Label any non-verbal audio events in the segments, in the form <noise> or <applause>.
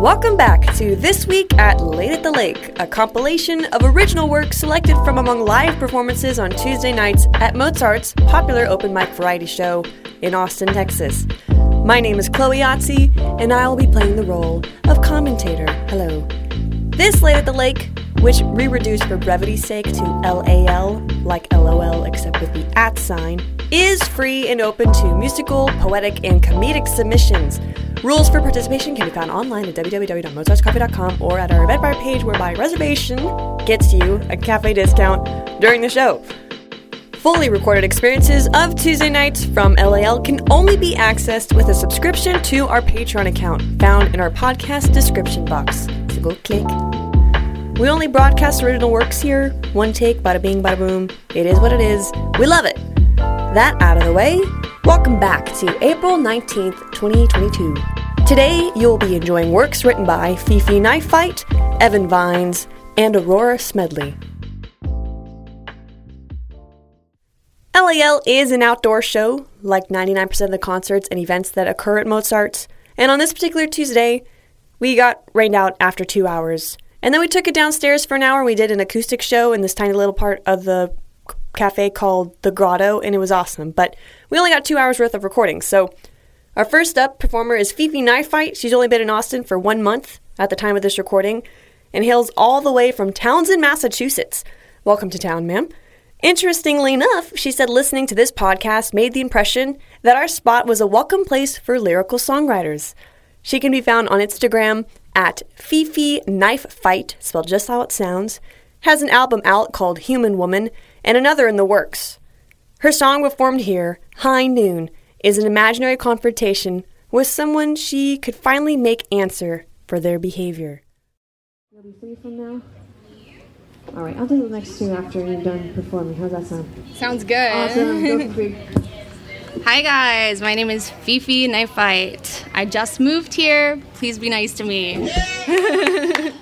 Welcome back to This Week at Late at the Lake, a compilation of original work selected from among live performances on Tuesday nights at Mozart's popular open mic variety show in Austin, Texas. My name is Chloe Youtsey, and I will be playing the role of commentator. Hello. This Late at the Lake, which we reduced for brevity's sake to LAL, like LOL except with the at sign, is free and open to musical, poetic, and comedic submissions. Rules for participation can be found online at www.mozartscoffee.com or at our Eventbrite page, whereby reservation gets you a cafe discount during the show. Fully recorded experiences of Tuesday nights from LAL can only be accessed with a subscription to our Patreon account found in our podcast description box. So go click. We only broadcast original works here. One take, bada bing, bada boom. It is what it is. We love it. That out of the way, welcome back to April 19th, 2022. Today, you'll be enjoying works written by Fifi Knifefight, Evan Vines, and Aurora Smedley. LAL is an outdoor show, like 99% of the concerts and events that occur at Mozart's. And on this particular Tuesday, we got rained out after two hours. And then we took it downstairs for an hour. We did an acoustic show in this tiny little part of the cafe called The Grotto, and it was awesome. But we only got two hours worth of recording. So our first up performer is Fifi Knifefight. She's only been in Austin for one month at the time of this recording and hails all the way from Townsend, Massachusetts. Welcome to town, ma'am. Interestingly enough, she said listening to this podcast made the impression that our spot was a welcome place for lyrical songwriters. She can be found on Instagram at Fifi Knifefight, spelled just how it sounds, has an album out called Human Woman, and another in the works. Her song performed here, High Noon, is an imaginary confrontation with someone she could finally make answer for their behavior. You'll be free from now? All right, I'll do the next two after you're done performing. How's that sound? Sounds good. Awesome. Go for <laughs> free. Hi guys, my name is Fifi Knifefight. I just moved here. Please be nice to me. <laughs>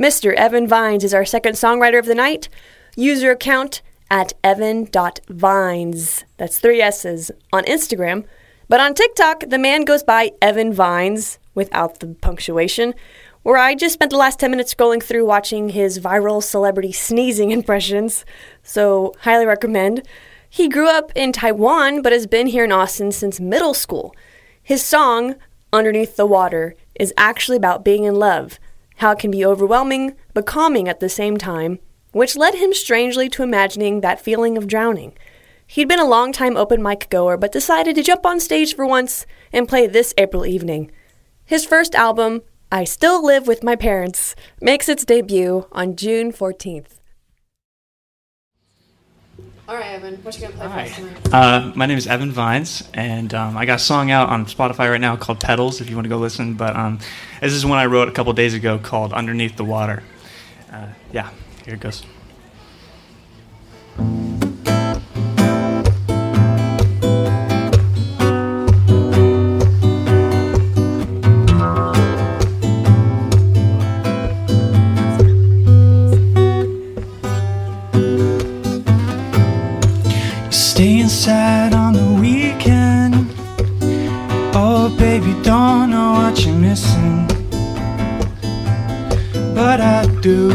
Mr. Evan Vines is our second songwriter of the night. User account at evan.vines. That's three S's on Instagram. But on TikTok, the man goes by Evan Vines without the punctuation, where I just spent the last 10 minutes scrolling through watching his viral celebrity sneezing <laughs> impressions. So, highly recommend. He grew up in Taiwan but has been here in Austin since middle school. His song, Underneath the Water, is actually about being in love, how it can be overwhelming but calming at the same time, which led him strangely to imagining that feeling of drowning. He'd been a long-time open mic goer but decided to jump on stage for once and play this April evening. His first album, I Still Live with My Parents, makes its debut on June 14th. All right, Evan. What you gonna play Hi. for us tonight? Uh, my name is Evan Vines, and um, I got a song out on Spotify right now called Petals, if you want to go listen. But um, this is one I wrote a couple days ago called Underneath the Water. Uh, yeah, here it goes. Inside on the weekend. Oh, baby, don't know what you're missing. But I do.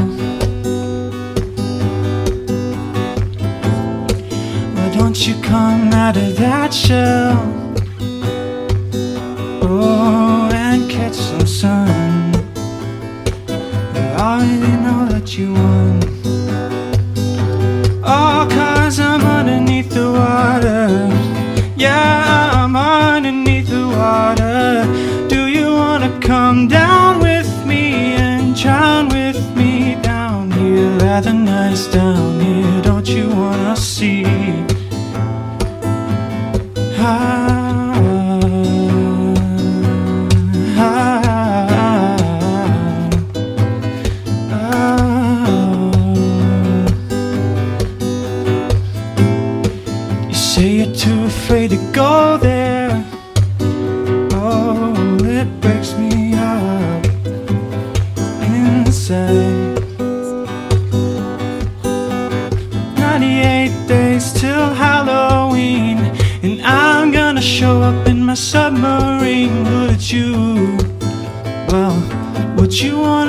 Why don't you come out of that shell? Inside. 98 days till Halloween, and I'm gonna show up in my submarine. Would you? Well, would you wanna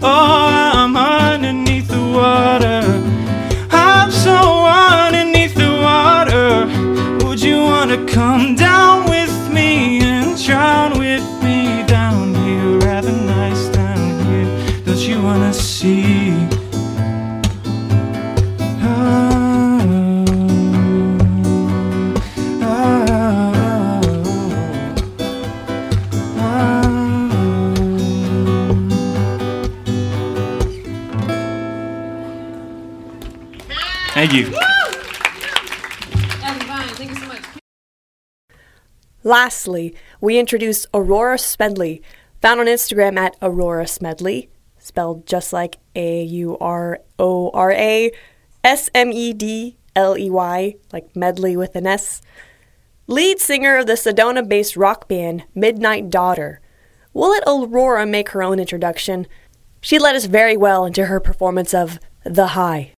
Oh, Lastly, we introduce Aurora Smedley, found on Instagram at Aurora Smedley, spelled just like A U R O R A S M E D L E Y, like medley with an S. Lead singer of the Sedona based rock band Midnight Daughter. We'll let Aurora make her own introduction. She led us very well into her performance of The High.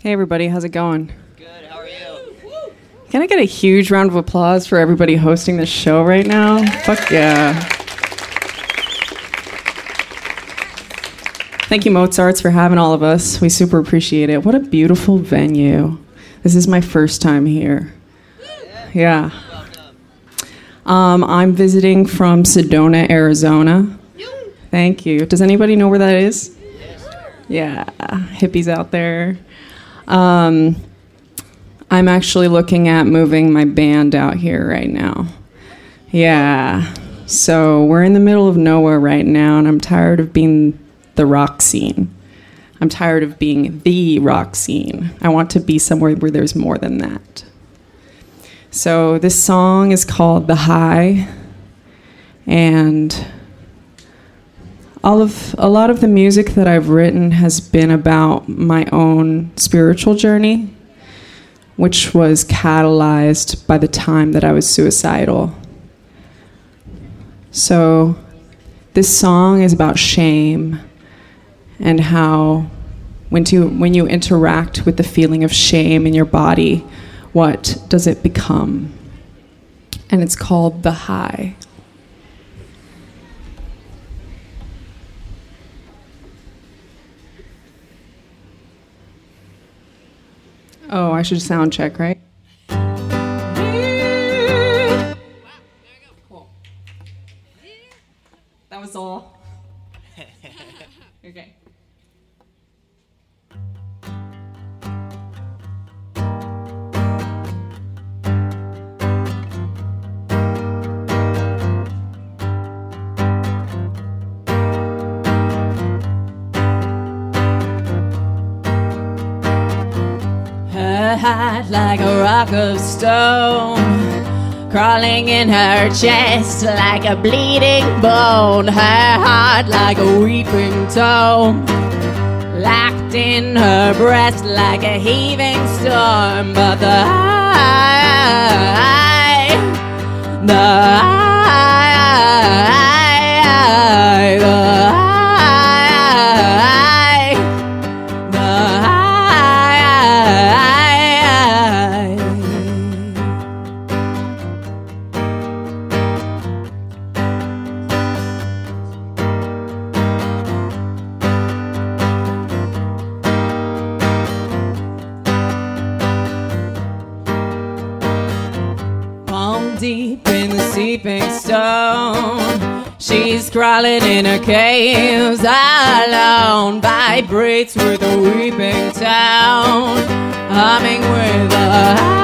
Hey everybody, how's it going? Good, how are you? Can I get a huge round of applause for everybody hosting this show right now? Fuck yeah. Thank you, Mozarts, for having all of us. We super appreciate it. What a beautiful venue. This is my first time here. Yeah. Um, I'm visiting from Sedona, Arizona. Thank you. Does anybody know where that is? Yeah, hippies out there. Um, I'm actually looking at moving my band out here right now. Yeah. So we're in the middle of nowhere right now, and I'm tired of being the rock scene. I'm tired of being the rock scene. I want to be somewhere where there's more than that. So this song is called The High, and all of a lot of the music that I've written has been about my own spiritual journey, which was catalyzed by the time that I was suicidal. So this song is about shame and how when you when you interact with the feeling of shame in your body, what does it become? And it's called the high. Oh, I should sound check, right? Heart like a rock of stone, crawling in her chest like a bleeding bone. Her heart like a weeping tomb, locked in her breast like a heaving storm. But the high, the high, the. Crawling in her caves alone. Vibrates with a weeping town. Humming with a high.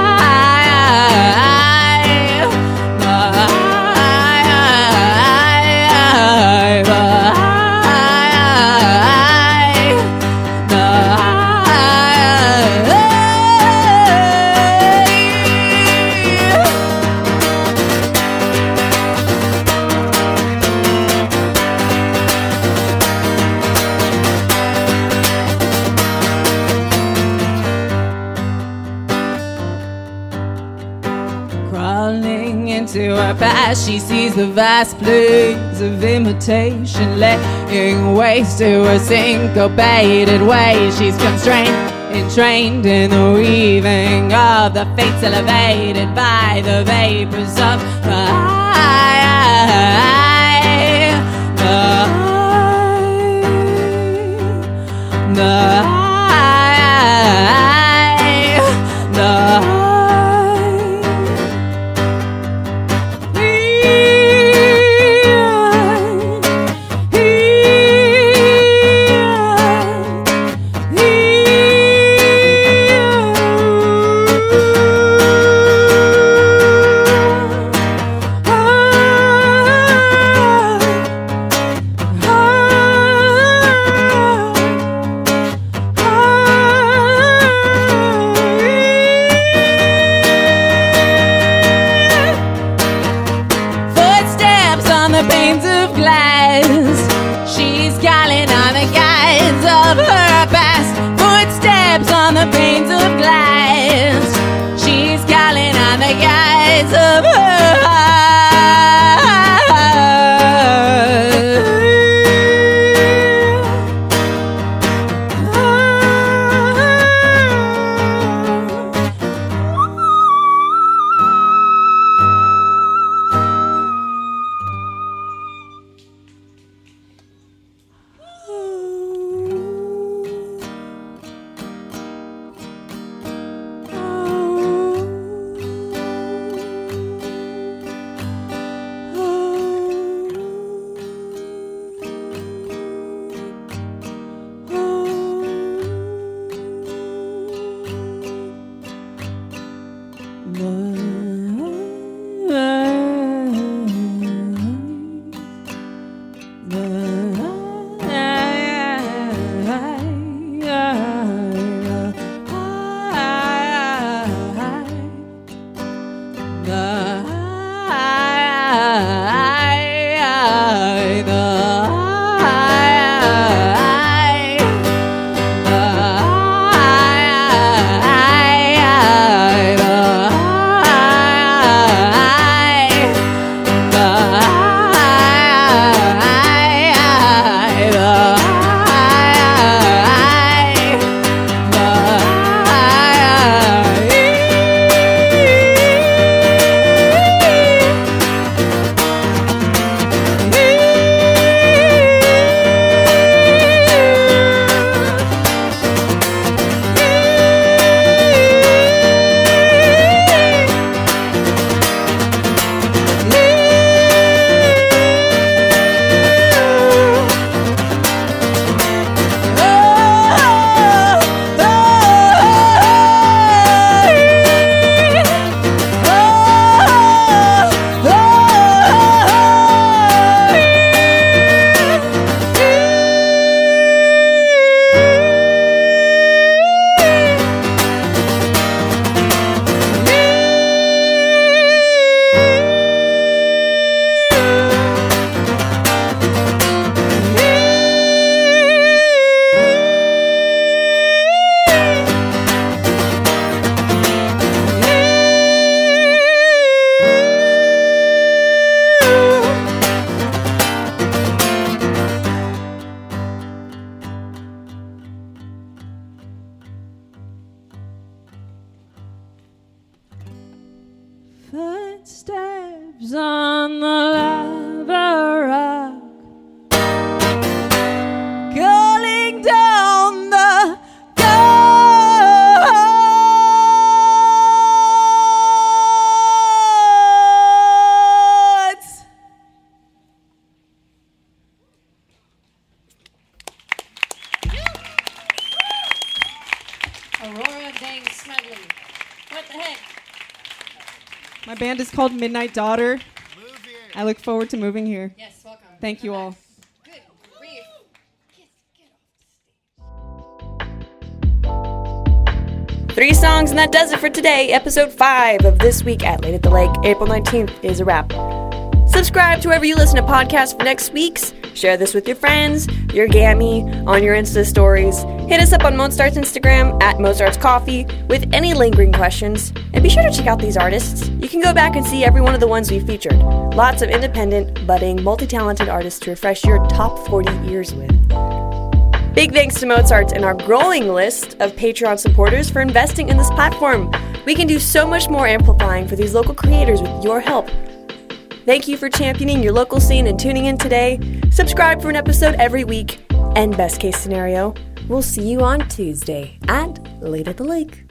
She sees the vast plains of imitation laying waste to a syncopated way. She's constrained, entrained in the weaving of the fates elevated by the vapors of the high. The high. The high. My band is called Midnight Daughter. I look forward to moving here. Yes, welcome. Thank you all. Three songs, and that does it for today. Episode 5 of This Week at Late at the Lake, April 19th, is a wrap. Subscribe to wherever you listen to podcasts for next week's. Share this with your friends, your gammy, on your Insta stories. Hit us up on Mozart's Instagram at Mozart's Coffee with any lingering questions. And be sure to check out these artists. You can go back and see every one of the ones we featured. Lots of independent, budding, multi talented artists to refresh your top 40 ears with. Big thanks to Mozart and our growing list of Patreon supporters for investing in this platform. We can do so much more amplifying for these local creators with your help. Thank you for championing your local scene and tuning in today. Subscribe for an episode every week. And best case scenario, we'll see you on Tuesday at Late at the Lake.